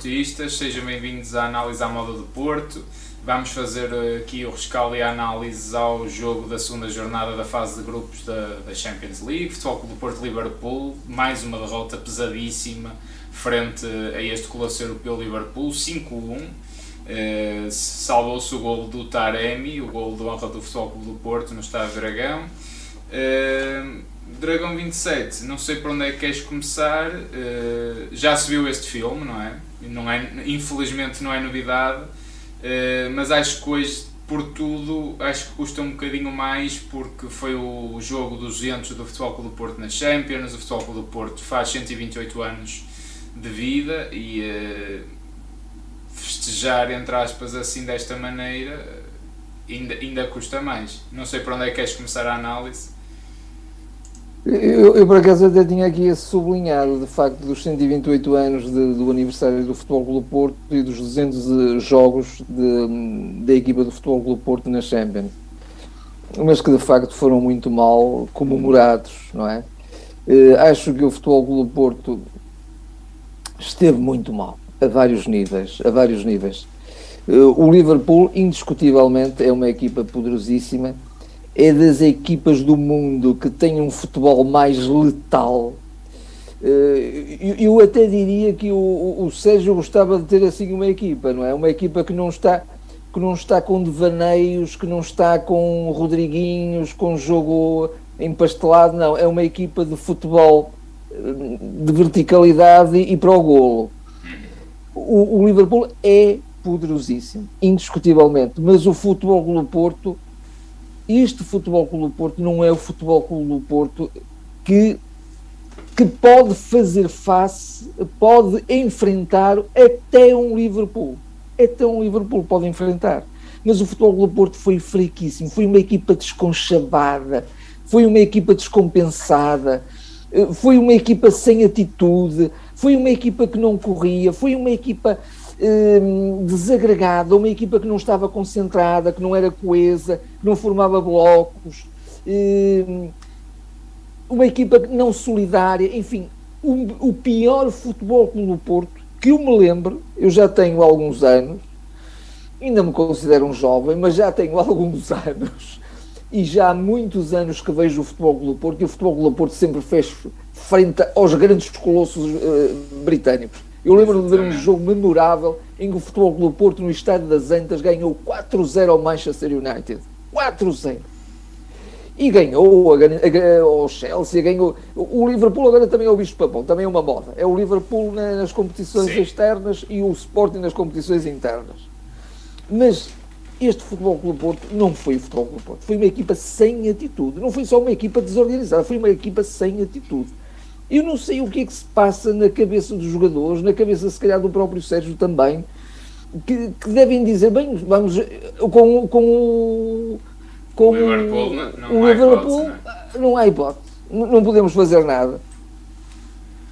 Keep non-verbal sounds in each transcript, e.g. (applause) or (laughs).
Portistas, sejam bem-vindos à análise à moda do Porto. Vamos fazer eh, aqui o rescaldo e a análise ao jogo da segunda jornada da fase de grupos da, da Champions League, Futebol Clube do Porto Liverpool, mais uma derrota pesadíssima frente a este colosso europeu Liverpool, 5-1. Eh, Salvou-se o gol do Taremi, o gol de honra do Futebol Clube do Porto no Estádio Dragão. Uh, Dragão 27, não sei para onde é que queres começar. Uh, já se viu este filme, não é? Não é? Infelizmente não é novidade, uh, mas acho que hoje, por tudo, acho que custa um bocadinho mais porque foi o jogo 200 do Futebol Clube do Porto na Champions. O Futebol Clube do Porto faz 128 anos de vida e uh, festejar, entre aspas, assim desta maneira ainda, ainda custa mais. Não sei para onde é que queres começar a análise. Eu, eu, por acaso até tinha aqui sublinhado de facto dos 128 anos de, do aniversário do Futebol Clube Porto e dos 200 jogos da equipa do Futebol Clube Porto na Champions, mas que de facto foram muito mal comemorados, não é? Uh, acho que o Futebol Clube Porto esteve muito mal a vários níveis, a vários níveis. Uh, o Liverpool indiscutivelmente é uma equipa poderosíssima é das equipas do mundo que tem um futebol mais letal. Eh, eu até diria que o, Sérgio gostava de ter assim uma equipa, não é? Uma equipa que não está que não está com devaneios, que não está com Rodriguinhos, com jogo empastelado, não. É uma equipa de futebol eh, de verticalidade e para o golo. O, o Liverpool é poderosíssimo, indiscutivelmente, mas o futebol do Porto este Futebol Clube do Porto não é o Futebol Clube do Porto que, que pode fazer face, pode enfrentar até um Liverpool. Até um Liverpool pode enfrentar. Mas o Futebol Clube do Porto foi fraquíssimo, foi uma equipa desconchabada, foi uma equipa descompensada, eh, foi uma equipa sem atitude, foi uma equipa que não corria, foi uma equipa Hum, desagregada, uma equipa que não estava concentrada, que não era coesa, que não formava blocos, hum, uma equipa não solidária, enfim, o, pior futebol do Porto que eu me lembro, eu já tenho alguns anos, ainda me considero um jovem, mas já tenho (laughs) alguns anos e já há muitos anos que vejo o Futebol do Porto e o Futebol do Porto sempre fez frente aos grandes colossos uh, britânicos. Eu lembro de ver um jogo memorável em que o Futebol Clube Porto, no estádio das Antas, ganhou 4-0 ao Manchester United. 4-0. E ganhou ao Chelsea, ganhou. O Liverpool agora também é o bicho papão, também é uma moda. É o Liverpool nas competições Sim. externas e o Sporting nas competições internas. Mas este Futebol Clube Porto não foi o Futebol Clube Porto. Foi uma equipa sem atitude. Não foi só uma equipa desorganizada, foi uma equipa sem atitude. Eu não sei o que é que se passa na cabeça dos jogadores, na cabeça, se calhar, do próprio Sérgio também, que, que devem dizer, bem, vamos com, com o. Com o Liverpool, não, não, o há Liverpool, hipótese, não, há hipótese, não, podemos fazer nada.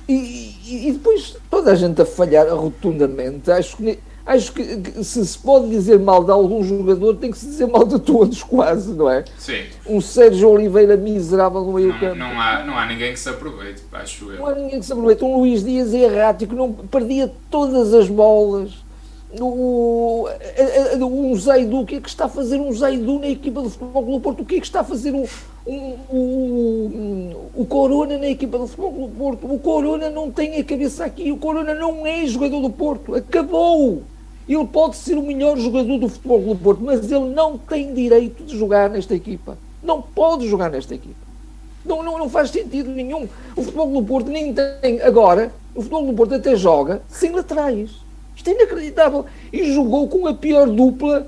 E, e, e, depois toda a gente a falhar rotundamente. Acho que acho que, se se pode dizer mal de algum jogador, tem que se dizer mal de todos, (laughs) quase, não é? Sim. Um Sérgio Oliveira miserável no meio não, campo. Não há, não há ninguém que se aproveite, acho eu. Não há ninguém que se aproveite. Um Luís Dias errático, não, perdia todas as bolas. O, um Zaidu, o que é que está a fazer um Zaidu na equipa do Futebol Clube Porto? O que é que está a fazer um, um, um, o Corona na equipa do Futebol Clube Porto? O Corona não tem a cabeça aqui, o Corona não é jogador do Porto, acabou! Ele pode ser o melhor jogador do Futebol Clube Porto, mas ele não tem direito de jogar nesta equipa. Não pode jogar nesta equipa. Não, não, não faz sentido nenhum. O Futebol Clube Porto nem tem. Agora, o Futebol Clube Porto até joga sem laterais. Isto é inacreditável. E jogou com a pior dupla,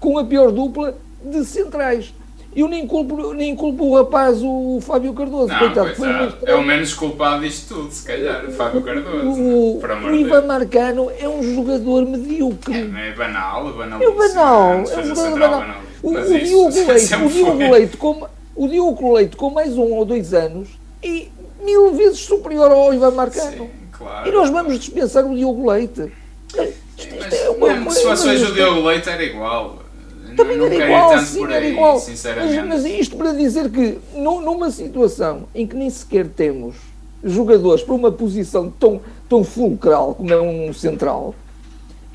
com a pior dupla de centrais. Eu nem culpo, nem culpo o rapaz, o Fábio Cardoso. Não, coitado, foi é, é o menos culpado disto tudo, se calhar, o Fábio Cardoso. O, o Ivan Marcano é um jogador medíocre. É, é banal, banal. É banal, é um jogador banal. banal. O, o, Diogo Leite, o, Diogo Leite com, o Diogo Leite com mais um ou dois anos e mil vezes superior ao Ivan Marcano. Sim, claro. E nós vamos dispensar o Diogo Leite. Isto, isto é uma, se fosse o Diogo Leite era igual também era igual, sim, era igual. Mas, mas, isto para dizer que numa situação em que nem sequer temos jogadores para uma posição tão, tão fulcral como é um central,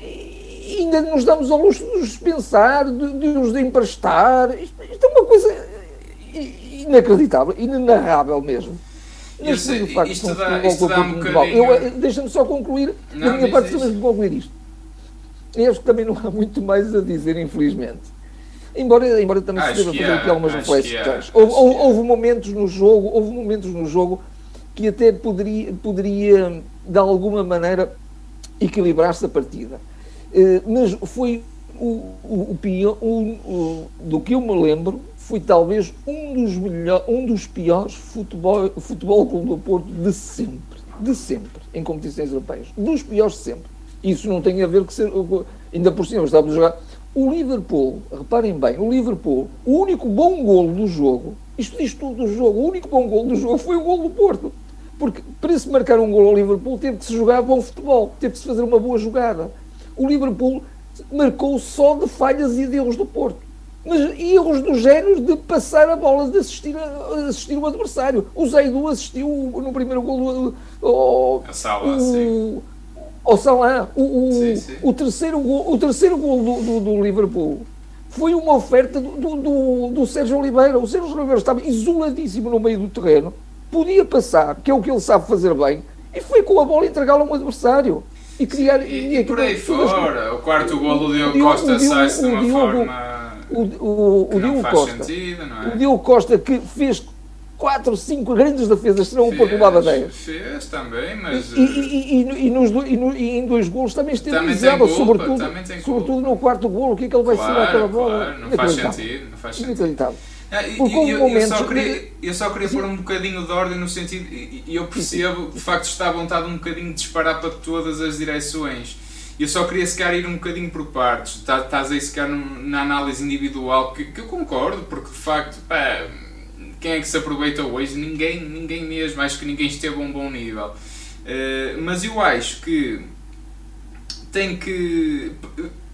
ainda nos damos ao luxo de os dispensar, de, de os de emprestar. Isto, isto, é uma coisa inacreditável, inenarrável mesmo. Mas o facto isto dá, isto dá um bocadinho... Deixa-me só concluir, não, da minha parte, deixa-me concluir isto. E acho que também não há muito mais a dizer, infelizmente. Embora, embora também acho se deva fazer aqui algumas reflexões. Houve, houve, houve, momentos no jogo, houve momentos no jogo que até poderia, poderia de alguma maneira, equilibrar-se a partida. Uh, mas foi o, o, o pior, o, do que eu me lembro, foi talvez um dos, melhor, um dos piores futebol, futebol Clube do Porto de sempre. De sempre, em competições europeias. Dos piores de sempre. Isso não tem a ver com ser. Ainda por cima, estávamos a jogar. O Liverpool, reparem bem, o Liverpool, o único bom golo do jogo, isto diz tudo do jogo, o único bom golo do jogo foi o golo do Porto. Porque para se marcar um golo ao Liverpool teve que se jogar bom futebol, teve que se fazer uma boa jogada. O Liverpool marcou só de falhas e de erros do Porto. Mas erros do género de passar a bola, de assistir, a, assistir o adversário. O Zaidu assistiu no primeiro golo ao, a Sala, sim ao Salah. O, o, sim, sim. o terceiro gol, o terceiro gol do, do, do Liverpool foi uma oferta do, do, do, Sérgio Oliveira. O Sérgio Oliveira estava isoladíssimo no meio do terreno, podia passar, que é o que ele sabe fazer bem, e foi com a bola entregá-la a um adversário. E, criar, e, e por aí fora, o quarto gol do Diogo Costa sai-se de uma Diogo, forma. O, o, o, Diogo Costa, sentido, é? o Diogo Costa que fez 4, 5 grandes defesas, serão um pouco levava 10. Fez também, mas. E, e, e, e, nos, e, no, e em dois golos também esteve também miserável, sobretudo, sobretudo no quarto golo. O que é que ele vai claro, tirar aquela bola? Claro, não faz sentido. Não faz sentido. Ah, Porque eu, eu, só queria, eu só queria pôr um bocadinho de ordem no sentido, e eu percebo de facto está à vontade um bocadinho de disparar para todas as direções. Eu só queria se calhar ir um bocadinho por partes. Estás aí se calhar na análise individual, que, que eu concordo, porque de facto, pá, quem é que se aproveita hoje? Ninguém, ninguém mesmo. Acho que ninguém esteve a um bom nível. Uh, mas eu acho que tem que.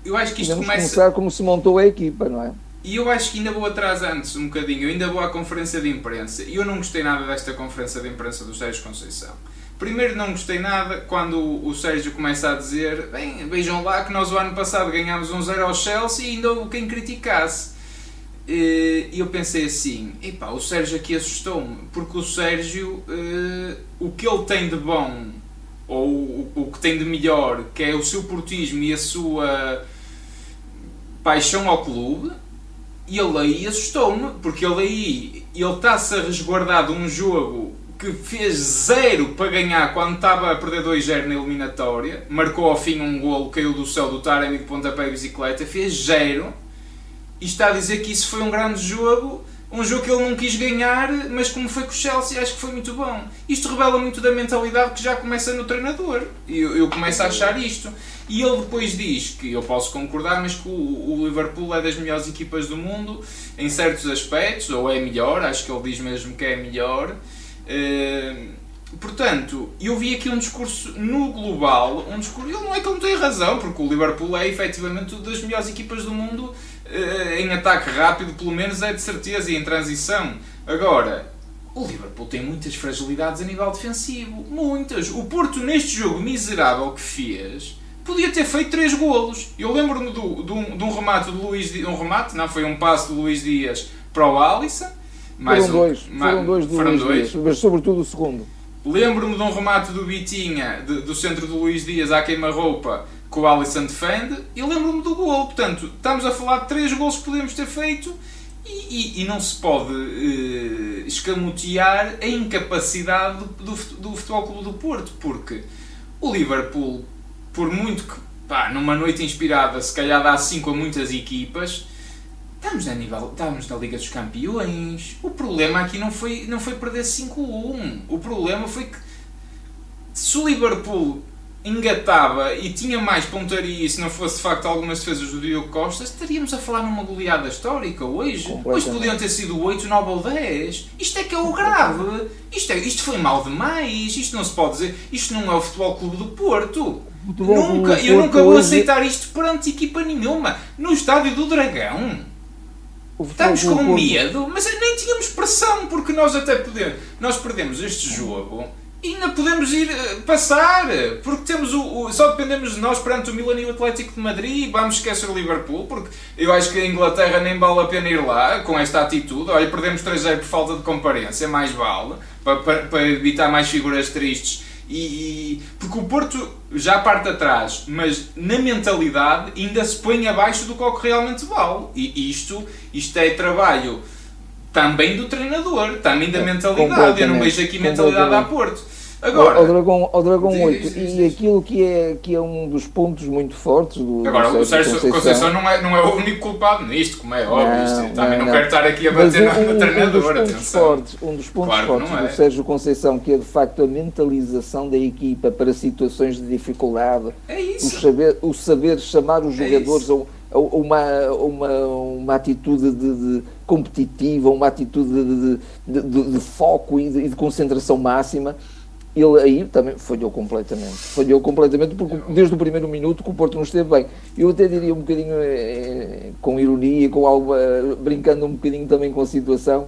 Eu acho que isto Podemos começa. começar como se montou a equipa, não é? E eu acho que ainda vou atrás antes um bocadinho. Eu ainda vou à conferência de imprensa. E eu não gostei nada desta conferência de imprensa do Sérgio Conceição. Primeiro, não gostei nada quando o Sérgio começa a dizer: bem, vejam lá que nós o ano passado ganhámos um 0 ao Chelsea e ainda houve quem criticasse. E eu pensei assim, epá, o Sérgio aqui assustou-me, porque o Sérgio, uh, o que ele tem de bom, ou o, o, que tem de melhor, que é o seu portismo e a sua paixão ao clube, e ele aí assustou-me, porque ele aí, ele está-se a resguardar de um jogo que fez zero para ganhar quando estava a perder 2-0 na eliminatória, marcou ao fim um golo, caiu do céu do Taremi de pontapé e bicicleta, fez zero, e está a dizer que isso foi um grande jogo, um jogo que ele não quis ganhar, mas como foi com o Chelsea, acho que foi muito bom. Isto revela muito da mentalidade que já começa no treinador. Eu, eu começo a achar isto. E ele depois diz que eu posso concordar, mas que o, o, Liverpool é das melhores equipas do mundo em certos aspectos, ou é melhor, acho que ele diz mesmo que é melhor. Uh, portanto, eu vi aqui um discurso no global, um discurso, ele não é que ele não tem razão, porque o Liverpool é efetivamente uma das melhores equipas do mundo em ataque rápido, pelo menos é de certeza, e em transição. Agora, o Liverpool tem muitas fragilidades a nível defensivo. Muitas. O Porto, neste jogo miserável que fez, podia ter feito 3 golos. Eu lembro-me de um, de um remate do Luís Dias, um remate, não, foi um passo do Luís Dias para o Alisson. Mais foram, um, dois, foram dois do foram Luís dois. Dias, mas sobretudo o segundo. Lembro-me de um remate do Bitinha, de, do centro do Luís Dias à queima-roupa, que o Alisson defende, e lembro-me do gol. Portanto, estamos a falar de três gols que podemos ter feito e, e, e não se pode uh, escamotear a incapacidade do, do, do Futebol Clube do Porto, porque o Liverpool, por muito que pá, numa noite inspirada, se calhar dá 5 a muitas equipas, estamos, na nível, estamos na Liga dos Campeões. O problema aqui não foi, não foi perder 5-1. O problema foi que se o Liverpool engatava e tinha mais pontaria e se não fosse de facto algumas defesas do Diogo Costa, estaríamos a falar numa goleada histórica hoje. Hoje podiam ter sido 8, 9 ou 10. Isto é que é o grave. Isto, é, isto foi mal demais. Isto não se pode dizer. Isto não é o Futebol Clube do Porto. Nunca, eu nunca vou aceitar isto perante equipa nenhuma. No estádio do Dragão. Estamos com medo, mas nem tínhamos pressão, porque nós até podemos. Nós perdemos este jogo ainda podemos ir eh, passar, porque temos o, o, só dependemos de nós perante o Milan e o Atlético de Madrid, vamos esquecer o Liverpool, porque eu acho que a Inglaterra nem vale a pena ir lá com esta atitude. Olha, perdemos 3 por falta de comparência, mais vale, para, para, para evitar mais figuras tristes. E, e, porque o Porto já parte atrás, mas na mentalidade ainda se põe abaixo do que que realmente vale. E isto, isto é trabalho também do treinador, também da mentalidade. Eu não vejo aqui mentalidade a Porto. Agora, ao, Dragão, ao Dragão diz, 8, diz, diz, e aquilo que é, que é um dos pontos muito fortes do. Agora, do o Sérgio Conceição, Conceição não, é, não é o único culpado nisto, como é óbvio. Não, também não, não, quero estar aqui a bater Mas um, no treinador. Um dos pontos fortes, um dos pontos claro fortes é. do Sérgio Conceição, que é de facto a mentalização da equipa para situações de dificuldade, é isso. O, saber, o saber chamar os é jogadores a uma, uma, uma atitude de, de competitiva, uma atitude de, de, de, de foco e de, concentração máxima, ele aí também falhou completamente. Falhou completamente porque desde o primeiro minuto que o Porto não esteve bem. Eu até diria um bocadinho eh, com ironia, com algo, eh, brincando um bocadinho também com a situação,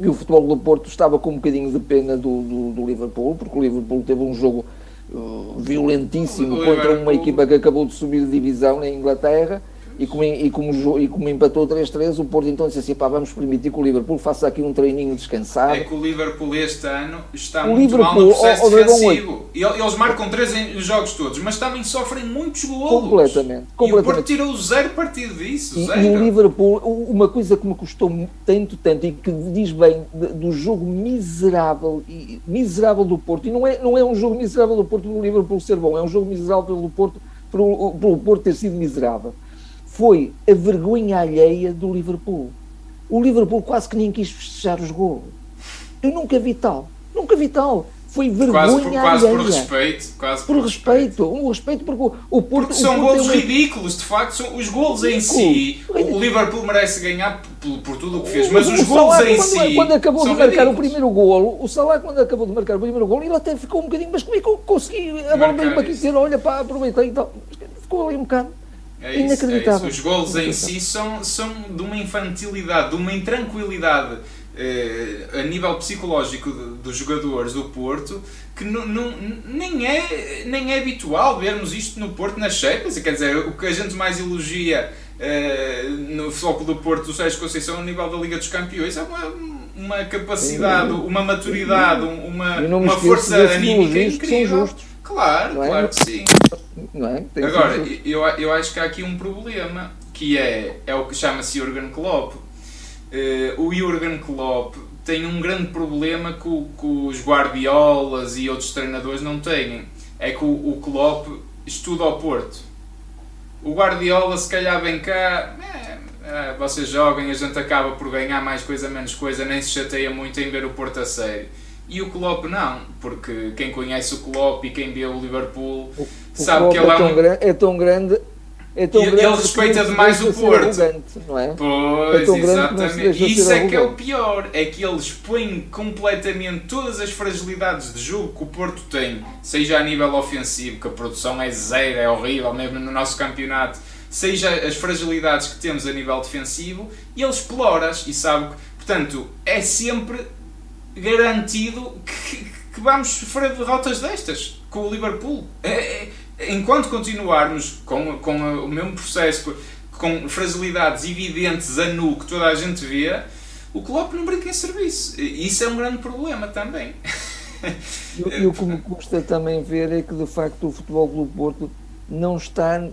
que o futebol do Porto estava com um bocadinho de pena do, do, do Liverpool, porque o Liverpool teve um jogo uh, violentíssimo contra uma equipa que acabou de subir de divisão na Inglaterra e como, e como, e como empatou 3-3, o Porto então disse assim: pá, vamos permitir que o Liverpool faça aqui um treininho descansado. É que o Liverpool este ano está o muito Liverpool, mal no processo defensivo. E eles marcam 3 em jogos todos, mas também sofrem muitos golos. Completamente. completamente. E o Porto tirou zero partido disso. E, zero. e, o Liverpool, uma coisa que me custou tanto, tanto, e que diz bem do jogo miserável, e, miserável do Porto, e não é, não é um jogo miserável do Porto do Liverpool ser bom, é um jogo miserável do Porto pelo, pelo Porto ter sido miserável foi a vergonha alheia do Liverpool. O Liverpool quase que nem quis festejar os gols. Eu nunca vi tal. Nunca vi tal. Foi vergonha quase por, quase alheia. por respeito. Quase por, por respeito. Um respeito porque o, Porto... Porque são golos é ridículos, de facto. São os golos em si. O Liverpool merece ganhar por, por tudo o que fez. Mas o, os golos em quando, si Quando acabou de marcar ridículos. o primeiro golo, o Salah quando acabou de marcar o primeiro golo, ele até ficou um bocadinho... Mas como é que eu consegui? A bola veio-me aqui dizer, olha, pá, aproveitei e tal. Ficou ali um bocado... É isso, é isso. Os golos em si são, são de uma infantilidade, de uma intranquilidade eh, a nível psicológico de, dos jogadores do Porto que nem, é, nem é habitual vermos isto no Porto nas Champions. Quer dizer, o que a gente mais elogia eh, no foco do Porto do Sérgio Conceição a nível da Liga dos Campeões é uma, uma capacidade, uma maturidade, uma, uma força anímica incrível. Claro, é? claro que sim. É? Agora, eu, eu acho que há aqui um problema, que é, é o que chama-se Jurgen Klopp. Uh, o Jurgen Klopp tem um grande problema que, que, os Guardiolas e outros treinadores não têm. É que o, o Klopp estuda ao Porto. O Guardiola, se calhar, vem cá, é, é, vocês joguem, a gente acaba por ganhar mais coisa, menos coisa, nem se chateia muito em ver o Porto a sério. E o Klopp não, porque quem conhece o Klopp e quem vê o Liverpool o, sabe o que ele é, tão um... grande, é tão grande. É tão e, grande ele respeita demais o Porto. Não é? Pois, é exatamente. E isso é que é o pior, é que ele expõe completamente todas as fragilidades de jogo que o Porto tem, seja a nível ofensivo, que a produção é zero, é horrível, mesmo no nosso campeonato, seja as fragilidades que temos a nível defensivo, e ele explora-as e sabe que, portanto, é sempre garantido que, que vamos sofrer derrotas destas com o Liverpool. É, é, enquanto continuarmos com, com o mesmo processo, com fragilidades evidentes a nu que toda a gente vê, o Klopp não brinca em serviço. Isso é um grande problema também. E o que me custa também ver é que de facto o Futebol Clube Porto não está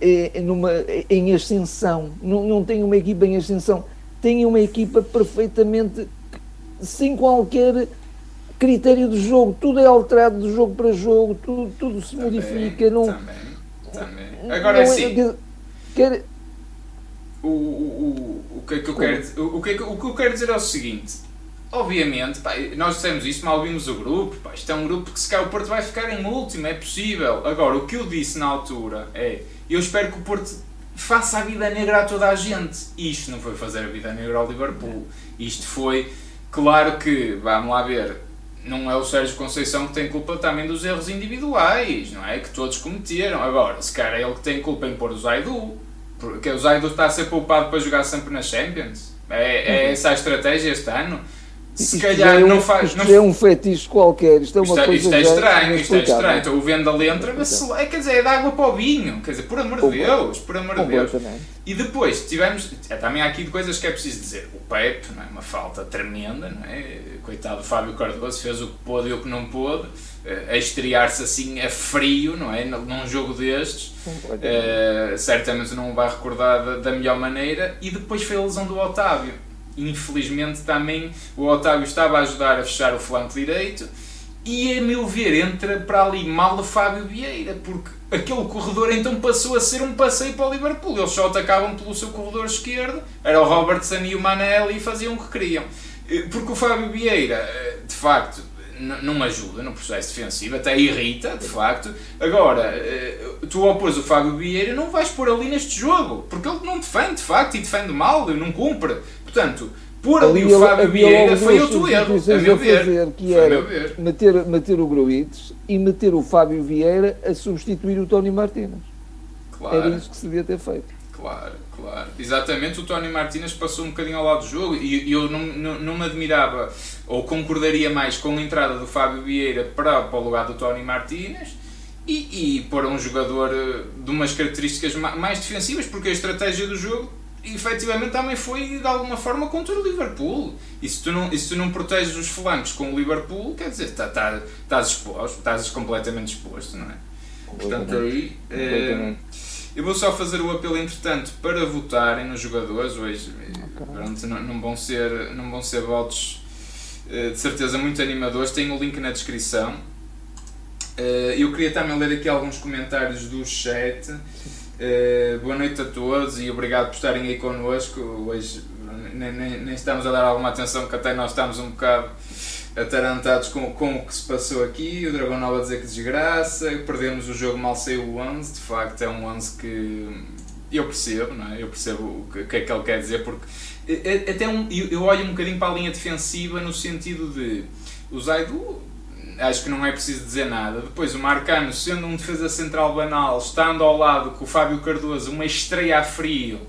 é, numa, em ascensão, não, não tem uma equipa em ascensão, tem uma equipa perfeitamente sem qualquer critério de jogo, tudo é alterado de jogo para jogo, tudo, tudo se também, modifica. Não, também, também. Agora sim. É, quer... O, o, o, que é que eu quero, o, que é que, o que eu quero dizer é o seguinte. Obviamente, pá, nós dissemos isso, mal vimos o grupo. Pá, isto é um grupo que se calhar o Porto vai ficar em último, é possível. Agora, o que eu disse na altura é: eu espero que o Porto faça a vida negra a toda a gente. Isto não foi fazer a vida negra ao Liverpool. Isto foi Claro que, vamos lá ver, não é o Sérgio Conceição que tem culpa também dos erros individuais, não é? Que todos cometeram. Agora, se calhar é ele que tem culpa em pôr o Zaidu, porque o Zaidu está a ser poupado para jogar sempre na Champions. É, é uhum. essa a estratégia este ano? Se isto calhar é um, não faz. Isto não... é um fetiche qualquer, isto é uma isto, coisa. Isto é estranho, isto é estranho. Então o Vendel entra, mas é, quer dizer, é de água para o vinho, quer dizer, por amor de Deus, por amor de Deus. E depois tivemos. É, também há aqui coisas que é preciso dizer. O Pepe, não é? Uma falta tremenda, não é? Coitado do Fábio Cardoso, fez o que pôde e o que não pôde. Eh, a estrear-se assim a frio, não é? Num jogo destes, uh, certamente não o vai recordar da, da melhor maneira. E depois foi a lesão do Otávio infelizmente também o Otávio estava a ajudar a fechar o flanco direito e a meu ver entra para ali mal o Fábio Vieira porque aquele corredor então passou a ser um passeio para o Liverpool. Eles só atacavam pelo seu corredor esquerdo era o Robertson e o Manelli e faziam o que queriam. Eh, porque o Fábio Vieira eh, de facto não ajuda no processo defensivo, até irrita, de facto. Agora, eh, tu opôs o Fábio Vieira, não vais pôr ali neste jogo, porque ele não defende, de facto, e defende mal, não cumpre. Portanto, pôr ali o Fábio Vieira foi outro erro, a meu ver. Fazer, que era meter, meter o Gruites e meter o Fábio Vieira a substituir o Tony Martínez. Claro. Era isso que se devia ter feito. Claro, claro. Exatamente, o Tony Martínez passou um bocadinho ao lado do jogo e eu não, não, não me admirava ou concordaria mais com a entrada do Fábio Vieira para, para o lugar do Tony Martínez e, e pôr um jogador eh, de umas características mais defensivas, porque a estratégia do jogo efetivamente também foi de alguma forma contra o Liverpool. E se tu não, e se tu não proteges os flancos com o Liverpool, quer dizer, tá, tá, estás exposto, estás completamente exposto, não é? Portanto, aí. Eh, eu vou só fazer o apelo, entretanto, para votarem nos jogadores hoje. Okay. Pronto, não, não, vão ser, não vão ser votos eh, de certeza muito animadores. Tem o link na descrição. Eh, eu queria também ler aqui alguns comentários do chat. Boa noite a todos e obrigado por estarem aí connosco. Hoje nem, nem, nem, estamos a dar alguma atenção, que até nós estamos um bocado atarantados com, com o que se passou aqui. O Dragão Nova a dizer que desgraça, perdemos o jogo, mal saiu o 11. De facto, é um 11 que eu percebo, não é? Eu percebo o que, que é que ele quer dizer, porque até um, eu, olho um bocadinho para a linha defensiva no sentido de o Zaidu acho que não é preciso dizer nada. Depois, o Marcano, sendo um defesa central banal, estando ao lado com o Fábio Cardoso, uma estreia a frio,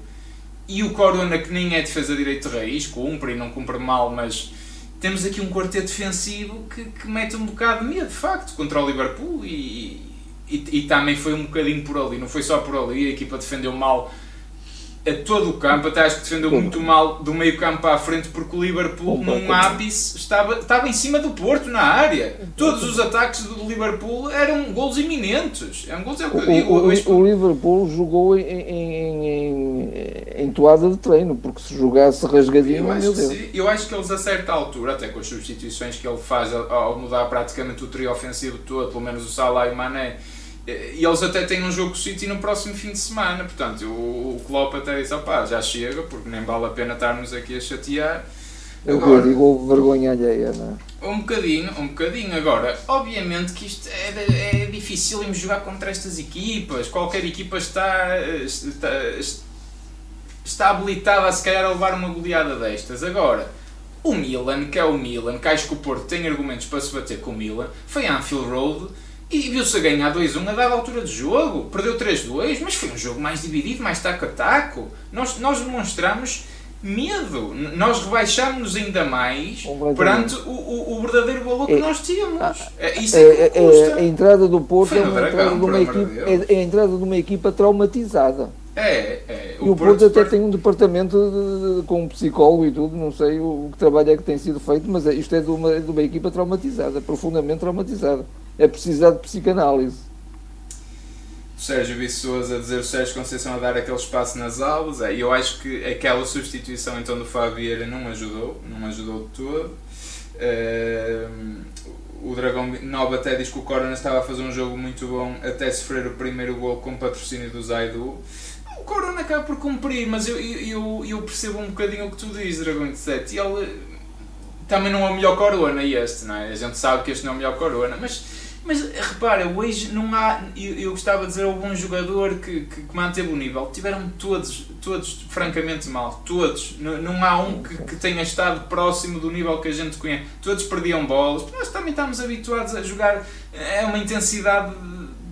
e o Corona, que nem é defesa direito raiz, cumpre e não cumpre mal, mas temos aqui um quarteto defensivo que, que mete um bocado de medo, de facto, contra o Liverpool e, e, e, também foi um bocadinho por ali, não foi só por ali, a equipa defendeu mal a todo o campo, até acho que defendeu muito mal do meio campo à frente porque o Liverpool num ápice estava, estava em cima do Porto na área. Todos os ataques do Liverpool eram gols iminentes. É um gols, é o, o, o, o, Liverpool jogou em, em, em, em, toada de treino, porque se jogasse rasgadinho, eu acho, sim, eu acho que eles a certa altura, até com as substituições que ele faz ao mudar praticamente o trio ofensivo todo, pelo menos o Salah e o Mané, e eles até têm um jogo com o City no próximo fim de semana, portanto o, o Klopp até disse, opá, já chega, porque nem vale a pena estarmos aqui a chatear. Eu Agora, digo vergonha alheia, não é? Um bocadinho, um bocadinho. Agora, obviamente que isto é, é difícil irmos jogar contra estas equipas. Qualquer equipa está, está, está habilitada a se calhar a levar uma goleada destas. Agora, o Milan, que é o Milan, que acho que o Porto tem argumentos para se bater com o Milan, foi a Anfield Road e viu-se a ganhar 2-1 a dada altura de jogo. Perdeu 3-2, mas foi um jogo mais dividido, mais taco a taco. Nós, nós demonstramos medo. Nós rebaixámos-nos ainda mais perante o, o, o, verdadeiro valor que é, nós tínhamos. Ah, é, isso é, é, é, a entrada do Porto é, uma entrada de uma equipa, é, a entrada de uma equipa traumatizada. É, é. O e o Porto, Porto até tem um departamento de, de, com um psicólogo e tudo, não sei o, o, que trabalho é que tem sido feito, mas isto é de uma, de uma equipa traumatizada, profundamente traumatizada é precisar de psicanálise. Sérgio Viçoso a dizer o Sérgio Conceição a dar aquele espaço nas aulas, é, e eu acho que aquela substituição então do Fábio Vieira não ajudou, não ajudou de todo. Uh, o Dragão Nova até diz que o Corona estava a fazer um jogo muito bom até sofrer o primeiro gol com patrocínio do Zaidu. O Corona acaba por cumprir, mas eu, eu, eu percebo um bocadinho o que tu dizes, Dragão de 7. E ele também não é o melhor Corona este, não é? A gente sabe que este não é o melhor Corona, mas mas repara, hoje não há. Eu, eu gostava de dizer algum jogador que, que, que, manteve o nível. Tiveram todos, todos francamente mal. Todos. Não, não há um que, que, tenha estado próximo do nível que a gente conhece. Todos perdiam bolas. Nós também estamos habituados a jogar. É uma intensidade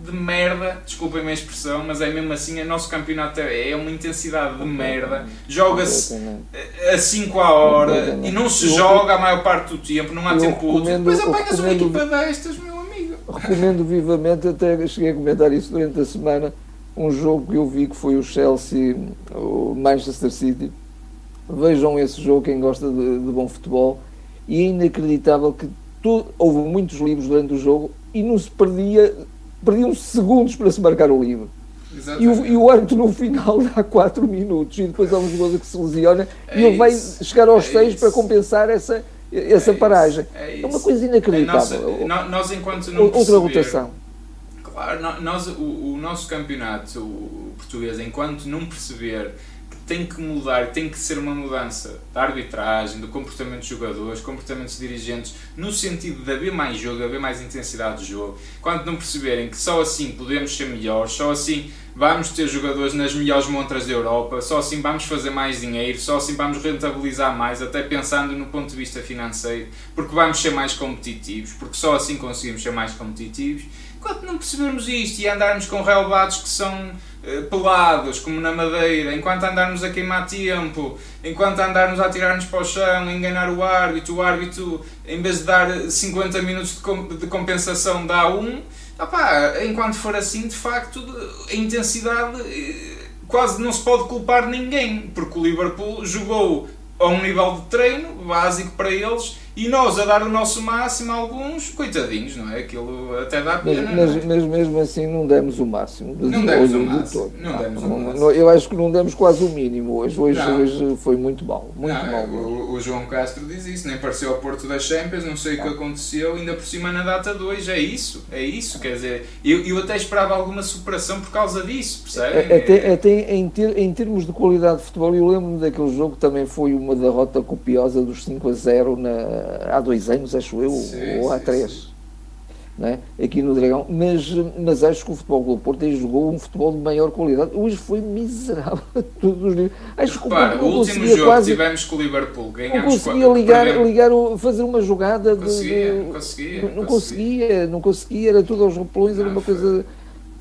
de merda, desculpem a expressão, mas é mesmo assim, o nosso campeonato é, é uma intensidade de merda, joga-se a 5 a hora e não se joga a maior parte do tempo, não há tempo útil, depois apanhas uma equipa destas, meu. Recomendo vivamente, até cheguei a comentar isso durante a semana, um jogo que eu vi que foi o Chelsea, o Manchester City. Vejam esse jogo, quem gosta de, de bom futebol, e é inacreditável que tu, houve muitos livros durante o jogo e não se perdia, perdiam segundos para se marcar o livro. E o, e o, árbitro no final (laughs) dá 4 minutos e depois há um jogador que se lesiona é e ele vai chegar aos 6 é para compensar essa, essa é paragem. É, é, uma coisa inacreditável. Nossa, nós, enquanto não Outra perceber, rotação. Claro, nós, o, o nosso campeonato o português, enquanto não perceber tem que mudar, tem que ser uma mudança da arbitragem, do comportamento dos jogadores, comportamentos dirigentes, no sentido de haver mais jogo, de haver mais intensidade de jogo. Quando não perceberem que só assim podemos ser melhores, só assim vamos ter jogadores nas melhores montras da Europa, só assim vamos fazer mais dinheiro, só assim vamos rentabilizar mais, até pensando no ponto de vista financeiro, porque vamos ser mais competitivos, porque só assim conseguimos ser mais competitivos. Enquanto não percebermos isto e andarmos com relevados que são pelados, como na madeira, enquanto andarmos a queimar tempo, enquanto andarmos a tirar-nos para o chão, a enganar o árbitro, o árbitro, em vez de dar 50 minutos de compensação, dá um. Opá, enquanto for assim, de facto, a intensidade eh, quase não se pode culpar ninguém, porque o Liverpool jogou a um nível de treino básico para eles e nós a dar o nosso máximo, alguns, coitadinhos, não é? Aquilo até dá pena. Mas, é? mas mesmo assim não demos o máximo. De, não demos o máximo. Não, demos o máximo. Eu acho que não demos quase o mínimo hoje. Hoje, hoje foi muito mal. Muito não, mal. O, o, João Castro diz isso, nem pareceu ao Porto das Champions, não sei o que aconteceu, ainda por cima na data 2. É isso, é isso. Quer dizer, eu, eu até esperava alguma superação por causa disso, percebem? Até, até em, ter, em termos de qualidade de futebol, eu lembro-me daquele jogo também foi uma derrota copiosa dos 5 a 0 na há dois anos, acho eu, sim, ou há sim, três. Sim. É? aqui no Dragão, mas, mas acho que o Futebol Clube Porto jogou um futebol de maior qualidade. Hoje foi miserável (laughs) a todos os níveis. Acho que Repara, o, o último jogo quase, tivemos com o Liverpool, ganhámos Não conseguia ligar, ligar, fazer uma jogada. Conseguia, de, não conseguia. Não, não conseguia, não conseguia, era tudo aos repolões, era uma foi. coisa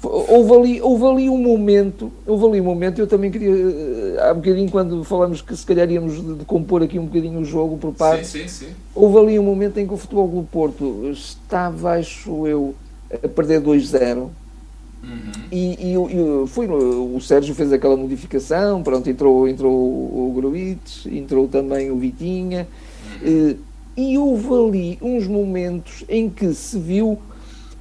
Houve ali, houve ali um momento, houve ali um momento, eu também queria, eh, há um bocadinho quando falamos que se calhar íamos de, de compor aqui um bocadinho o jogo por parte, sim, sim, sim. houve ali um momento em que o Futebol do Porto estava, acho eu, a perder 2-0 uhum. e, e, e, foi, o Sérgio fez aquela modificação, pronto, entrou, entrou o Gruites, entrou também o Vitinha, uhum. Eh, e houve ali uns momentos em que se viu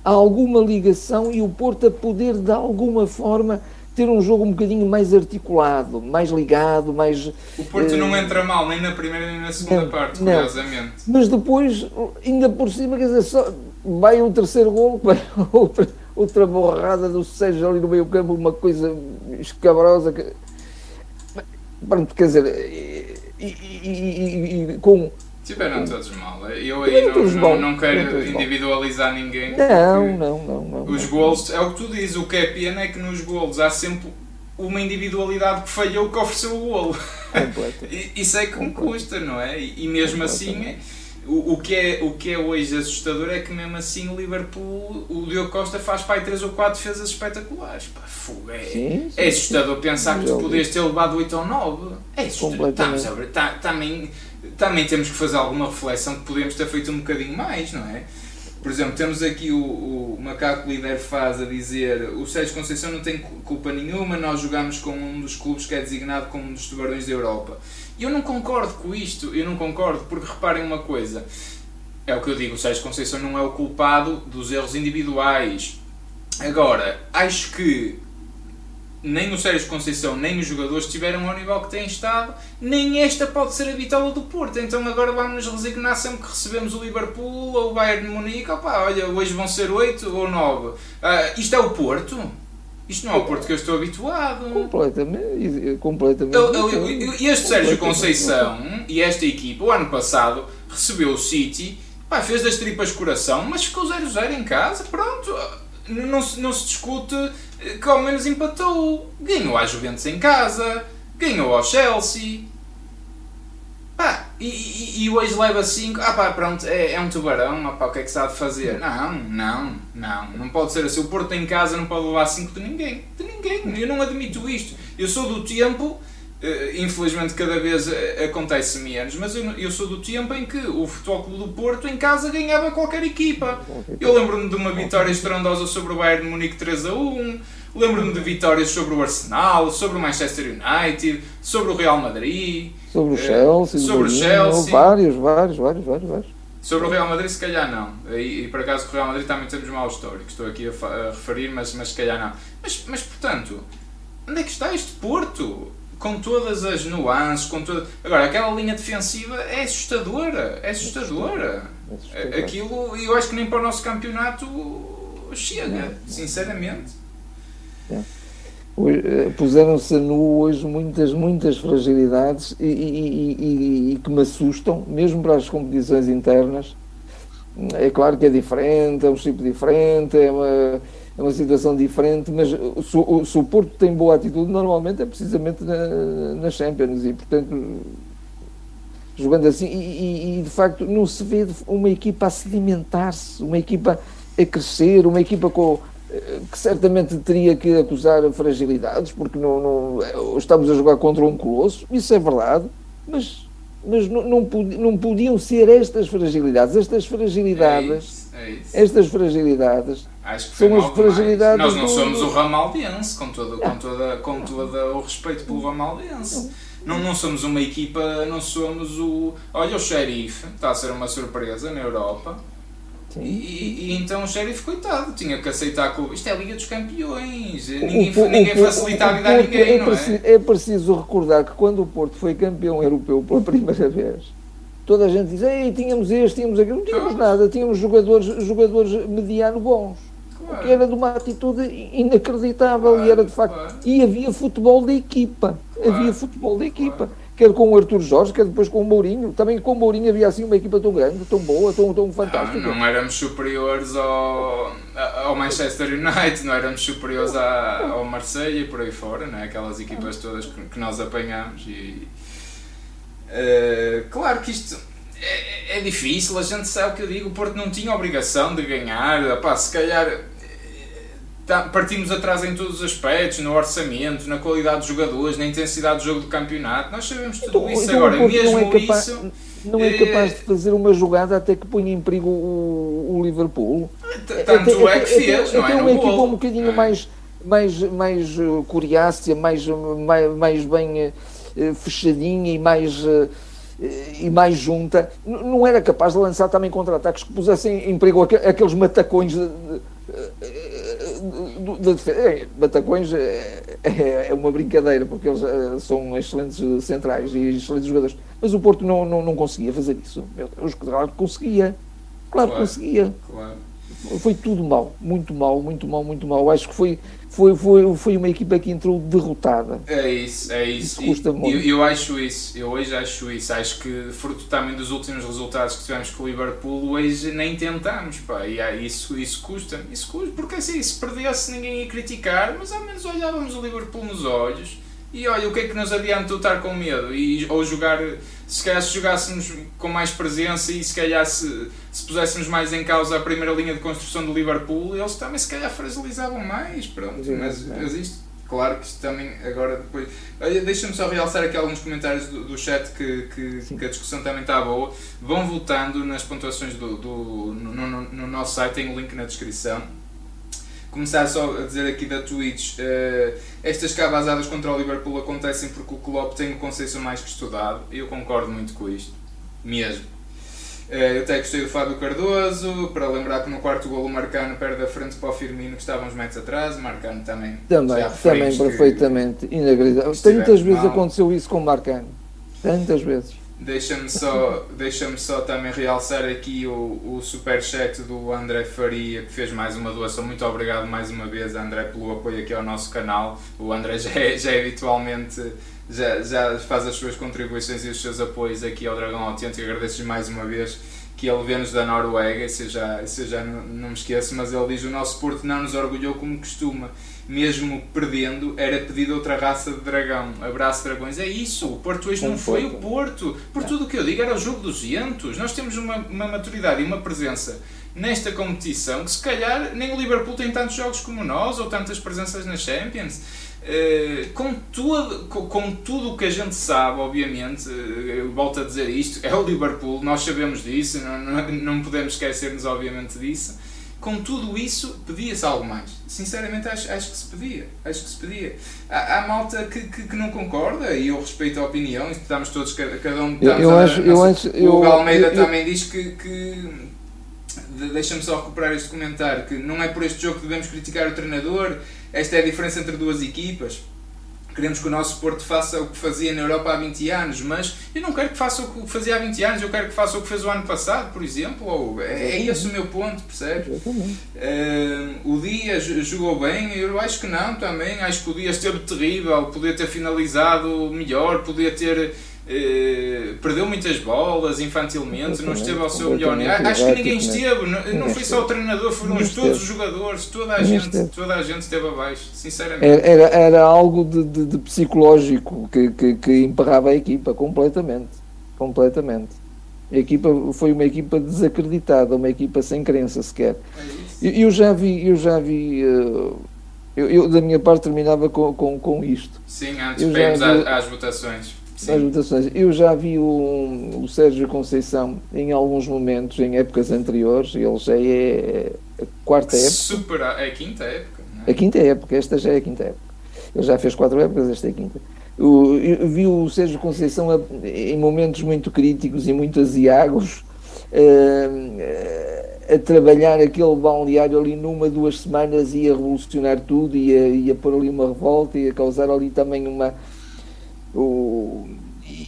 alguma ligação e o Porto a poder de alguma forma ter um jogo um bocadinho mais articulado, mais ligado, mais. O Porto não entra mal nem na primeira nem na segunda não, parte, não. curiosamente. Mas depois, ainda por cima, quer dizer, só vai um terceiro gol, (laughs) vai outra, outra borrada do Sérgio ali no meio campo, uma coisa escabrosa. Que... Pronto, quer dizer, e, e, e, e com Tiveram todos mal. Eu aí não, não, não, quero individualizar ninguém. Não, não, não, não. Os golos, é o que tu dizes, o que é pena é que nos golos há sempre uma individualidade que falhou que ofereceu o golo. (laughs) Isso é que me custa, não é? E mesmo assim, o, o, que é, o que é hoje assustador é que mesmo assim o Liverpool, o Diogo Costa faz aí 3 ou 4 defesas espetaculares. Pá, fuga, é, sim, sim, é assustador pensar que tu podias ter levado 8 ou 9. É assustador. Estamos a ver, tá, também também temos que fazer alguma reflexão que podemos ter feito um bocadinho mais, não é? Por exemplo, temos aqui o, o Macaco Líder faz a dizer o Sérgio Conceição não tem culpa nenhuma, nós jogamos com um dos clubes que é designado como um dos tubarões da Europa. E eu não concordo com isto, eu não concordo, porque reparem uma coisa, é o que eu digo, o Sérgio Conceição não é o culpado dos erros individuais. Agora, acho que nem o Sérgio Conceição nem os jogadores estiveram ao nível que têm estado, nem esta pode ser a vitória do Porto. Então agora vamos nos resignar sempre que recebemos o Liverpool ou o Bayern de Munique. Opa, olha, hoje vão ser 8 ou 9. Uh, ah, isto é o Porto? Isto não é o Porto que eu estou habituado. Completamente. completamente e este Sérgio Conceição e esta equipa, o ano passado, recebeu o City, pá, fez das tripas coração, mas ficou 0-0 em casa, pronto. Não, não se discute que ao menos empatou. Ganhou à Juventus em casa, ganhou ao Chelsea. Pá, e, e, e, hoje leva 5, ah pá, pronto, é, é um tubarão, ah pá, o que é que se há de fazer? Não, não, não, não pode ser assim. O Porto em casa não pode levar 5 de ninguém, de ninguém, eu não admito isto. Eu sou do tempo, infelizmente cada vez eh, acontece menos, mas eu, eu sou do tempo em que o Futebol Clube do Porto em casa ganhava qualquer equipa. Eu lembro-me de uma vitória estrondosa sobre o Bayern de Munique 3 a 1, lembro-me de vitórias sobre o Arsenal, sobre o Manchester United, sobre o Real Madrid. Sobre o Chelsea, sobre o Chelsea. Vários, vários, vários, vários, vários. Sobre o Real Madrid, se calhar não. E, e por acaso o Real Madrid também temos mau histórico, estou aqui a, a, referir, mas, mas se calhar não. Mas, mas portanto, onde é que está este Porto? Com todas as nuances, com toda. Agora, aquela linha defensiva é assustadora. É assustadora. É assustadora. Aquilo, eu acho que nem para o nosso campeonato chega, sinceramente. É. Eh, puseram-se a nu hoje muitas, muitas fragilidades e, e, e, e, que me assustam, mesmo para as competições internas. É claro que é diferente, é um tipo diferente, é uma, é uma situação diferente, mas se, se o Porto tem boa atitude, normalmente é precisamente na, na Champions e, portanto, jogando assim, e, de facto não se vê uma equipa a sedimentar-se, uma equipa a crescer, uma equipa com que certamente teria que acusar fragilidades, porque não, não, estamos a jogar contra um colosso, isso é verdade, mas, mas não, não, não podiam ser estas fragilidades. Estas fragilidades, é é estas fragilidades são as fragilidades. Nós não do... somos o Ramaldense, com todo, com, toda, com todo o respeito pelo Ramaldense. Não, não somos uma equipa, não somos o. Olha, o xerife está a ser uma surpresa na Europa e, e, então o Sheriff, coitado, tinha que aceitar que isto é a Liga dos Campeões, ninguém, o, ninguém o, facilita a vida a ninguém, é, não é? É preciso recordar que quando o Porto foi campeão europeu pela (laughs) primeira vez, toda a gente diz, ei, tínhamos este, tínhamos aquilo, não tínhamos nada, tínhamos jogadores, jogadores mediano bons. Claro. Que era de uma atitude inacreditável claro, e era de facto. Claro. E havia futebol de equipa. Havia futebol de equipa quer com o Arthur Jorge, quer depois com o Mourinho. Também com o Mourinho havia assim uma equipa tão grande, tão boa, tão, tão fantástica. Não, não éramos superiores ao, ao Manchester United, não éramos superiores à, ao Marseille e por aí fora, né? aquelas equipas todas que, que nós apanhamos. E, uh, claro que isto é, é, difícil, a gente sabe o que eu digo, o Porto não tinha obrigação de ganhar, Epá, se calhar Tá, partimos atrás em todos os aspectos, no orçamento, na qualidade dos jogadores, na intensidade do jogo do campeonato. Nós sabemos tudo então, isso então, agora. Mesmo não é capaz, isso. Não é capaz de fazer uma jogada até que ponha em perigo o, o Liverpool. Tanto é, é que fez, não é? uma equipa um bocadinho é. mais, mais, mais coriácea, mais, mais, mais bem fechadinha e mais. Uh, e mais junta, não era capaz de lançar também contra-ataques que pusessem em perigo aqueles matacões de, de, é, Batacões é, é, é, uma brincadeira, porque eles eh, são excelentes centrais e excelentes jogadores. Mas o Porto não, não, não conseguia fazer isso. Claro que conseguia. Claro, que conseguia. Claro. Foi tudo mal, muito mal, muito mal, muito mal. Acho que foi, foi, foi, foi uma equipa que entrou derrotada. É isso, é isso. isso custa muito. Eu, eu, acho isso, eu hoje acho isso. Acho que, fruto também dos últimos resultados que tivemos com o Liverpool, hoje nem tentamos, pá. E isso, isso custa isso custa, porque assim, se perdesse ninguém ia criticar, mas ao menos olhávamos o Liverpool nos olhos e olha, o que é que nos adianta estar com medo? E, ou jogar, se calhar se jogássemos com mais presença e se calhar se, se puséssemos mais em causa a primeira linha de construção do Liverpool, eles também se calhar fragilizavam mais, pronto. Mas, mas isto, claro que isto também agora depois. Deixa-me só realçar aqui alguns comentários do, do chat que, que, que, a discussão também está boa. Vão votando nas pontuações do, do no, no, no nosso site, tem o um link na descrição começar só a dizer aqui da Twitch, uh, estas cavazadas contra o Liverpool acontecem porque o Klopp tem o conceito mais que estudado, e eu concordo muito com isto, mesmo. Uh, eu até gostei do Fábio Cardoso, para lembrar que no quarto golo o Marcano perde a frente para o Firmino que estava uns metros atrás, o Marcano também. Também, também perfeitamente inacreditável. Tantas vezes mal. aconteceu isso com o Marcano, tantas vezes. Deixa-me só, deixa só também realçar aqui o, o superchat do André Faria, que fez mais uma doação. Muito obrigado mais uma vez, André, pelo apoio aqui ao nosso canal. O André já é, já é habitualmente já, já faz as suas contribuições e os seus apoios aqui ao Dragão Autêntico. Agradeço-lhe mais uma vez que ele vê-nos da Noruega, isso eu já, eu já não, não me esqueço, mas ele diz o nosso Porto não nos orgulhou como costuma mesmo perdendo, era pedido outra raça de dragão. Abraço, dragões. É isso, o Porto hoje não foi o Porto. Por tudo o que eu digo, era o jogo dos entos. Nós temos uma, uma maturidade e uma presença nesta competição que se calhar nem o Liverpool tem tantos jogos como nós ou tantas presenças na Champions. Uh, com, tudo, com, com, tudo o que a gente sabe, obviamente, uh, eu volto a dizer isto, é o Liverpool, nós sabemos disso, não, não, não podemos esquecer-nos, obviamente, disso com tudo isso, pedia-se algo mais. Sinceramente, acho, acho que se pedia. Acho que se pedia. Há, há malta que, que, que, não concorda e eu respeito a opinião, estamos todos, cada, um. Eu, eu a, acho, eu acho, o Almeida eu, também diz que. que Deixa-me só recuperar este comentário: que não é por este jogo que devemos criticar o treinador, esta é a diferença entre duas equipas queremos que o nosso Porto faça o que fazia na Europa há 20 anos, mas eu não quero que faça o que fazia há 20 anos, eu quero que faça o que fez o ano passado, por exemplo. Ou, é, é esse o meu ponto, percebes? Uh, o Dias jogou bem, eu acho que não também. Acho que o Dias esteve terrível, podia ter finalizado melhor, podia ter eh, perdeu muitas bolas infantilmente, não esteve ao seu melhor. Acho que ninguém esteve, não, não foi só o treinador, foram todos os jogadores, toda a gente, toda a gente esteve abaixo, sinceramente. Era, era algo de, de, de psicológico que, que, que emperrava a equipa completamente. Completamente. A equipa foi uma equipa desacreditada, uma equipa sem crença sequer. É eu, eu já vi, eu já vi. Uh, eu, eu, da minha parte terminava com, com, com isto. Sim, antes de irmos às votações. Sim. votações. Eu já vi o, o Sérgio Conceição em alguns momentos, em épocas anteriores, ele já é a quarta época. Super, é a quinta época. É? A quinta época, esta já é a quinta época. Ele já fez quatro épocas, esta é a quinta. Eu, eu vi o Sérgio Conceição a, em momentos muito críticos e muito aziagos uh, a trabalhar aquele balneário ali numa, duas semanas e a revolucionar tudo e a, e a pôr ali uma revolta e a causar ali também uma o,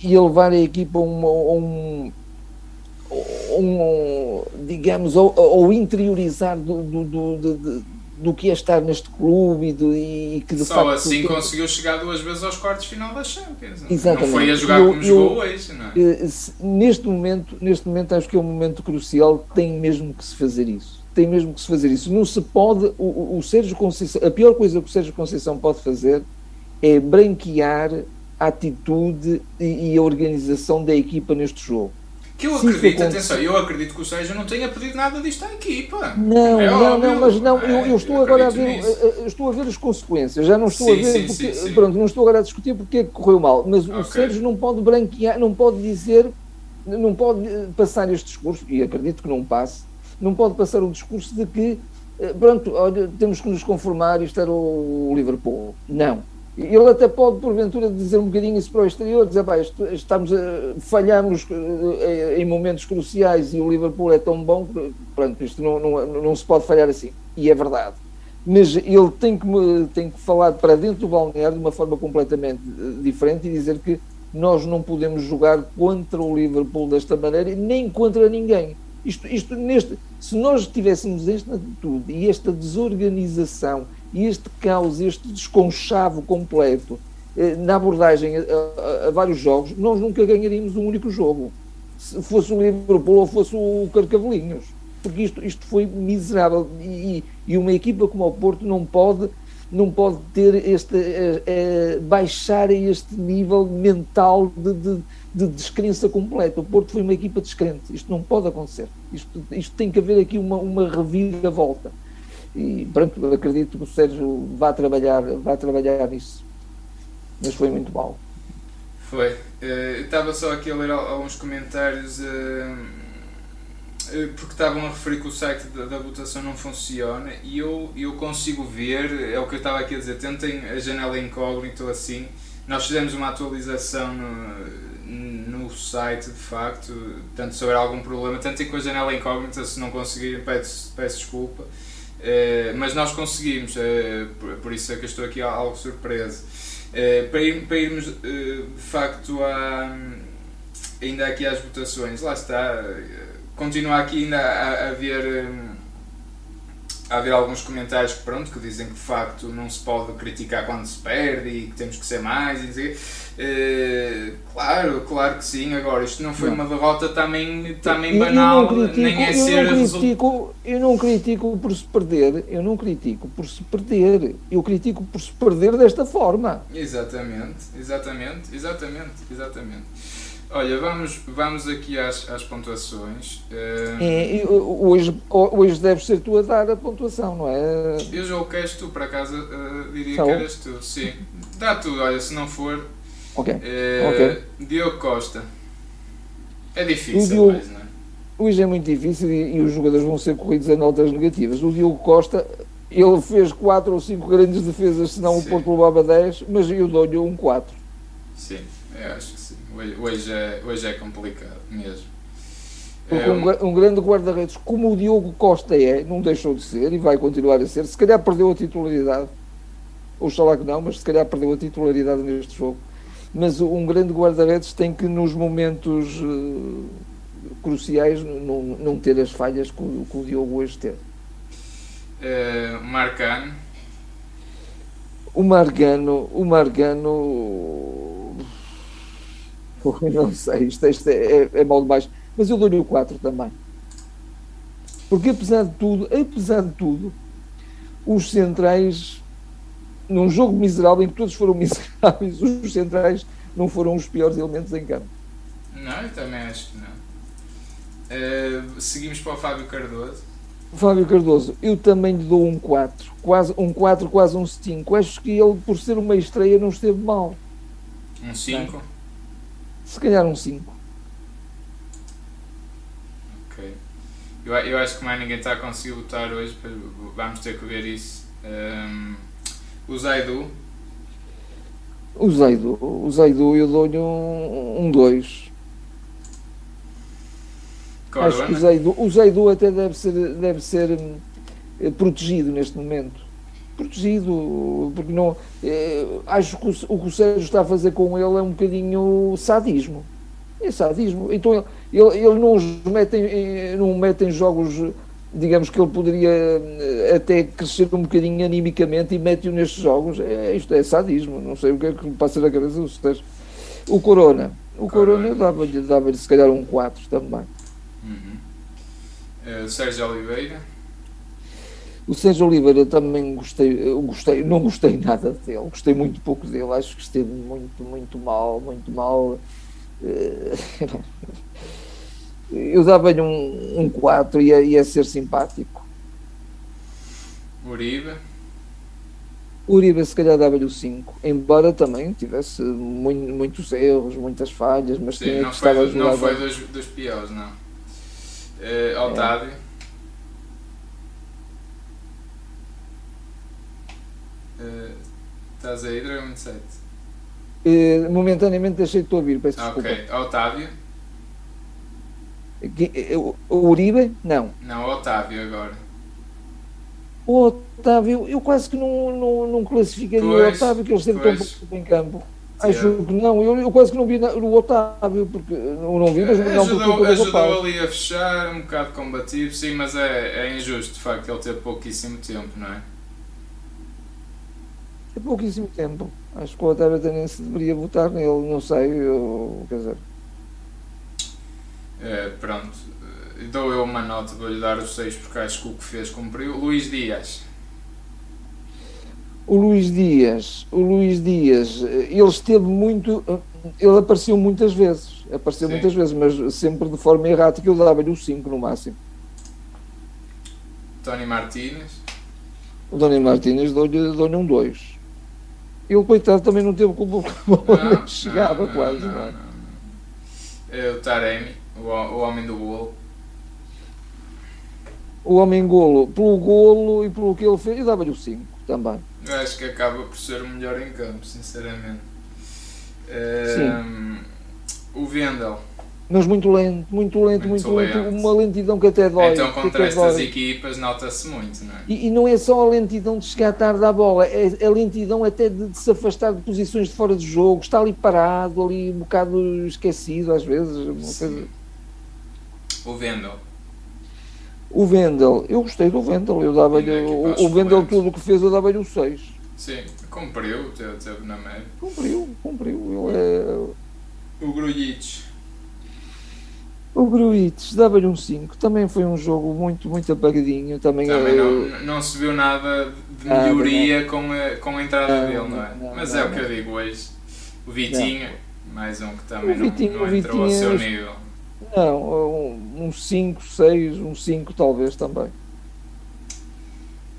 e a levar a equipa a um, um, um, digamos, ou, ou interiorizar do, do, do, do, do, que é estar neste clube e, do, e que de Só facto, assim conseguiu chegar duas vezes aos quartos de final da Champions. Exatamente. Não foi a jogar eu, como eu, jogou hoje, não é? Eh, neste momento, neste momento acho que é um momento crucial, tem mesmo que se fazer isso. Tem mesmo que se fazer isso. Não se pode, o, o Sérgio Conceição, a pior coisa que o Sérgio Conceição pode fazer é branquear a atitude e, a organização da equipa neste jogo. Que eu acredito, atenção, eu acredito que o Sérgio não tenha pedido nada disto à equipa. Não, é não, óbvio, não, mas não, eu, eu estou agora a ver, eu estou a ver as consequências, já não estou sim, a ver, sim, porque, sim, pronto, não estou agora a discutir porque é que correu mal, mas okay. o Sérgio não pode branquear, não pode dizer, não pode passar este discurso, e acredito que não passe, não pode passar um discurso de que, eh, pronto, olha, temos que nos conformar, isto era o Liverpool. Não ele até pode, porventura, dizer um bocadinho isso para o exterior, dizer, pá, estamos a, falhamos eh, em momentos cruciais e o Liverpool é tão bom pronto, isto não, não, não se pode falhar assim. E é verdade. Mas ele tem que, tem que falar para dentro do balneário de uma forma completamente eh, diferente e dizer que nós não podemos jogar contra o Liverpool desta maneira, nem contra ninguém. Isto, isto neste, se nós tivéssemos esta atitude e esta desorganização e este caos, este desconchavo completo eh, na abordagem a, a, a, vários jogos, nós nunca ganharíamos um único jogo. Se fosse o Liverpool ou fosse o Carcavelinhos. Porque isto, isto foi miserável. E, e uma equipa como o Porto não pode não pode ter este é, é, baixar este nível mental de, de, de, descrença completa. O Porto foi uma equipa descrente. Isto não pode acontecer. Isto, isto tem que haver aqui uma, uma reviravolta. E pronto, acredito que o Sérgio vai trabalhar, vai trabalhar nisso. Mas foi muito mal. Foi. Uh, estava só aqui a ler alguns comentários. Uh porque estavam a referir que o site da, da, votação não funciona e eu, eu consigo ver, é o que eu estava aqui a dizer, tentem a janela incógnita assim. Nós fizemos uma atualização no, no site, de facto, tanto houver algum problema, tentem com a janela incógnita, se não conseguirem, peço, peço desculpa. Uh, mas nós conseguimos, uh, por, por, isso é que eu estou aqui algo surpreso. Uh, para, ir, para irmos de facto a, ainda aqui às votações, lá está continua aqui ainda a, a haver um, há haver alguns comentários que, pronto, que dizem que de facto não se pode criticar quando se perde e que temos que ser mais e dizer. Uh, claro, claro que sim. Agora, isto não foi não. uma derrota também, também eu, banal, eu critico, nem é eu ser. Não critico, eu não critico por se perder, eu não critico por se perder, eu critico por se perder desta forma. Exatamente, exatamente, exatamente, exatamente. Olha, vamos, vamos aqui às, às pontuações. Uh, hoje, hoje deves ser tu a dar a pontuação, não é? Eu julgo que és tu, para casa uh, diria Só? que eras tu, sim. Dá tu, olha, se não for. Ok. Uh, okay. Diogo Costa. É difícil, Diogo, mas, não é? Hoje é muito difícil e, e, os jogadores vão ser corridos a notas negativas. O Diogo Costa, ele fez 4 ou 5 grandes defesas, senão sim. o Porto levava 10, mas eu dou-lhe um 4. Sim, eu acho Hoje é, hoje é complicado mesmo. É um, um, grande guarda-redes como o Diogo Costa é, não deixou de ser e vai continuar a ser, se calhar perdeu a titularidade, oxalá que não, mas se calhar perdeu a titularidade neste jogo. Mas um grande guarda-redes tem que, nos momentos uh, cruciais, não, não ter as falhas que o, que o Diogo hoje teve. Uh, Marcano. O Margano, o Margano (laughs) não sei, isto, isto é, é, é mal demais. Mas eu dou-lhe o 4 também. Porque apesar de tudo, apesar de tudo, os centrais, num jogo miserável em que todos foram (laughs) miseráveis, os centrais não foram os piores elementos em campo. Não, eu também acho que não. Uh, seguimos para o Fábio Cardoso. Fábio Cardoso, eu também lhe dou um 4, quase, um 4, quase um 5. Acho que ele, por ser uma estreia, não esteve mal. Um 5? Se calhar um 5. Ok. Eu, eu acho que mais ninguém está a conseguir votar hoje, vamos ter que ver isso. Um, o Zaidu. O Zaidu, o Zaidu eu dou-lhe um 2. Um acho que o Zaidu, o Zaidu até deve ser, deve ser hum, protegido neste momento protegido, porque não eh, acho que o, o, que o Sérgio está a fazer com ele é um bocadinho sadismo. É sadismo. Então ele, ele não os mete em, não mete em jogos, digamos que ele poderia eh, até crescer um bocadinho animicamente e mete-o nestes jogos. É, isto é sadismo. Não sei o que é que lhe passa na cabeça do Sérgio. O Corona. O Corona dava-lhe dava se calhar um 4 também. Uhum. Uh, Sérgio Oliveira. O Sérgio Oliveira também gostei, gostei, não gostei nada dele, gostei muito pouco dele, acho que esteve muito, muito mal, muito mal. Eh, (laughs) eu dava-lhe um, um 4 e ia, ia ser simpático. Uribe? Uribe se calhar dava-lhe o 5, embora também tivesse muito, muitos erros, muitas falhas, mas Sim, tinha não que foi, estava a jogar. Não foi dos, dos piores, não. Uh, Otávio? É. Uh, estás aí, Dragão 27? Uh, momentaneamente deixei de ouvir, peço desculpa. Ok, Otávio? Eh, o Uribe? Não. Não, Otávio agora. O Otávio, eu quase que não, não, não classificaria o Otávio, que ele esteve tão pouco em campo. Acho yeah. que não, eu, eu, quase que não vi o Otávio, porque eu não vi, mas não ajudou, ajudou ali a fechar, um bocado combativo, sim, mas é, é injusto de facto ele ter pouquíssimo tempo, não é? É pouquíssimo tempo. Acho que o Otávio se deveria votar nele, não sei, eu, quer dizer. É, pronto, dou eu uma nota, vou-lhe dar os 6 porque acho que o que fez cumpriu. Luís Dias. O Luís Dias, o Luís Dias, ele esteve muito, ele apareceu muitas vezes, apareceu Sim. muitas vezes, mas sempre de forma errática, eu dava-lhe o 5 no máximo. Tony Martínez. O Tony Martínez dou-lhe dou um 2. Ele, coitado, também não teve culpa porque a (laughs) chegava não, quase. Não, não, é o Taremi, o, o homem do golo. O homem golo, pelo golo e pelo que ele fez, eu dava-lhe o 5 também. Eu acho que acaba por ser o melhor em campo, sinceramente. Um, o Vendel mas muito lento, muito lento, muito, muito lento, lento, uma lentidão que até dói. Então contra estas dói. equipas nota-se muito, não é? E, e, não é só a lentidão de chegar tarde à bola, é a lentidão até de, de, se afastar de posições de fora de jogo, está ali parado, ali um bocado esquecido às vezes. O Vendel. O Vendel, eu gostei do Vendel, eu dava-lhe o, o Vendel tudo o que fez, eu dava-lhe o 6. Sim, cumpriu, teve, teve na média. Cumpriu, cumpriu. Ele é... O Grujic. O Gruites dava-lhe um 5. Também foi um jogo muito, muito apagadinho. Também, também não, não se viu nada de melhoria com, a, com a entrada dele, não é? Não, Mas é o que eu digo hoje. O Vitinho, mais um que também Vitinho, não, não entrou ao seu nível. Não, um 5, 6, um 5 talvez também.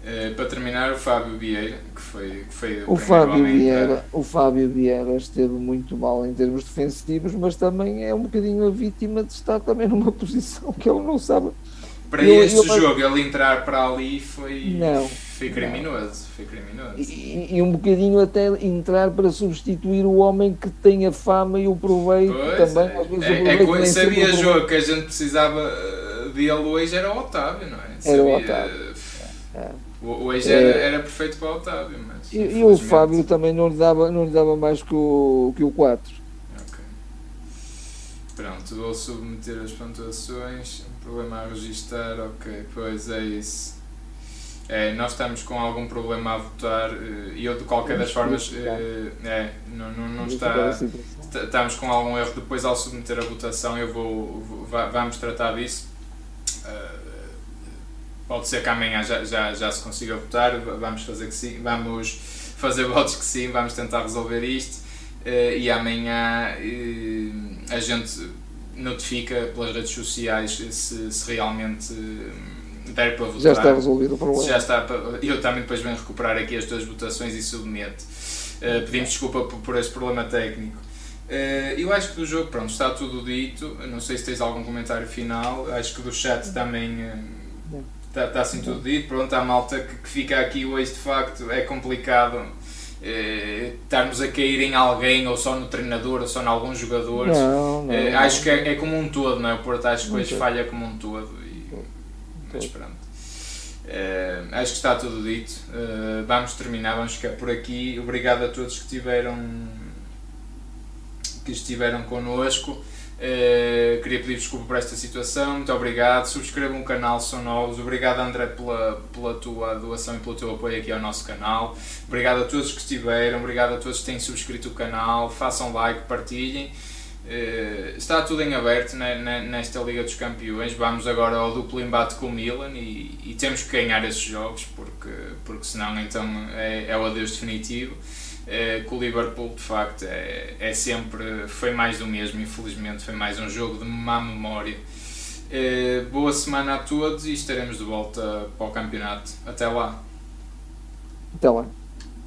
Uh, para terminar, o Fábio Vieira, foi, foi o, Fábio Vieira, o Fábio Vieira esteve muito mal em termos defensivos, mas também é um bocadinho a vítima de estar também numa (laughs) posição que ele não sabe. Para eu, este eu, jogo, ele entrar para ali foi, não, foi criminoso. Foi criminoso. E, e, um bocadinho até entrar para substituir o homem que tem a fama e o proveito pois, também. Às vezes é, é, é, sabia jogo que a gente precisava eh, dele hoje era o Otávio, não é? Sabia, era o Otávio. É. Hoje era, era perfeito para o Otávio, mas. E, e o Fábio também não lhe dava, não lhe dava mais que o, que o 4. Ok. Pronto, vou submeter as pontuações. Um problema a registrar, ok, pois é isso. É, nós estamos com algum problema a votar eh, e eu de qualquer das formas é, é, não, não, não está estamos com algum erro depois ao submeter a votação eu vou, vou vamos tratar disso uh, Pode ser que amanhã já, já, já se consiga votar, vamos fazer que sim, vamos fazer votos que sim, vamos tentar resolver isto uh, e amanhã uh, a gente notifica pelas redes sociais se, se realmente uh, der para votar. Já está resolvido o problema. Já está, eu também depois venho recuperar aqui as duas votações e submeto. pedimos desculpa por, por este problema técnico. eu acho que do jogo, pronto, está tudo dito. Não sei se tens algum comentário final. Acho que do chat também está, está assim tudo dito. Pronto, a malta que, que, fica aqui hoje de facto é complicado eh, estarmos a cair em alguém ou só no treinador ou só em alguns jogadores. Não, não, eh, acho que é, é, como um todo, não é? O Porto acho que hoje falha como um todo. E, mas pronto. Eh, acho que está tudo dito. Eh, vamos terminar, vamos ficar por aqui. Obrigado a todos que tiveram que estiveram connosco. Uh, queria pedir desculpa por esta situação, muito obrigado. Subscrevam o canal se são novos. Obrigado, André, pela, pela tua doação e pelo teu apoio aqui ao nosso canal. Obrigado a todos que estiveram, obrigado a todos que têm subscrito o canal. Façam like, partilhem. Uh, está tudo em aberto né, nesta Liga dos Campeões. Vamos agora ao duplo embate com o Milan e, e temos que ganhar esses jogos porque, porque senão então é, é o adeus definitivo é, com o Liverpool de facto é, é sempre foi mais do mesmo infelizmente foi mais um jogo de má memória. É, boa semana a todos e estaremos de volta para o campeonato. Até lá. Até lá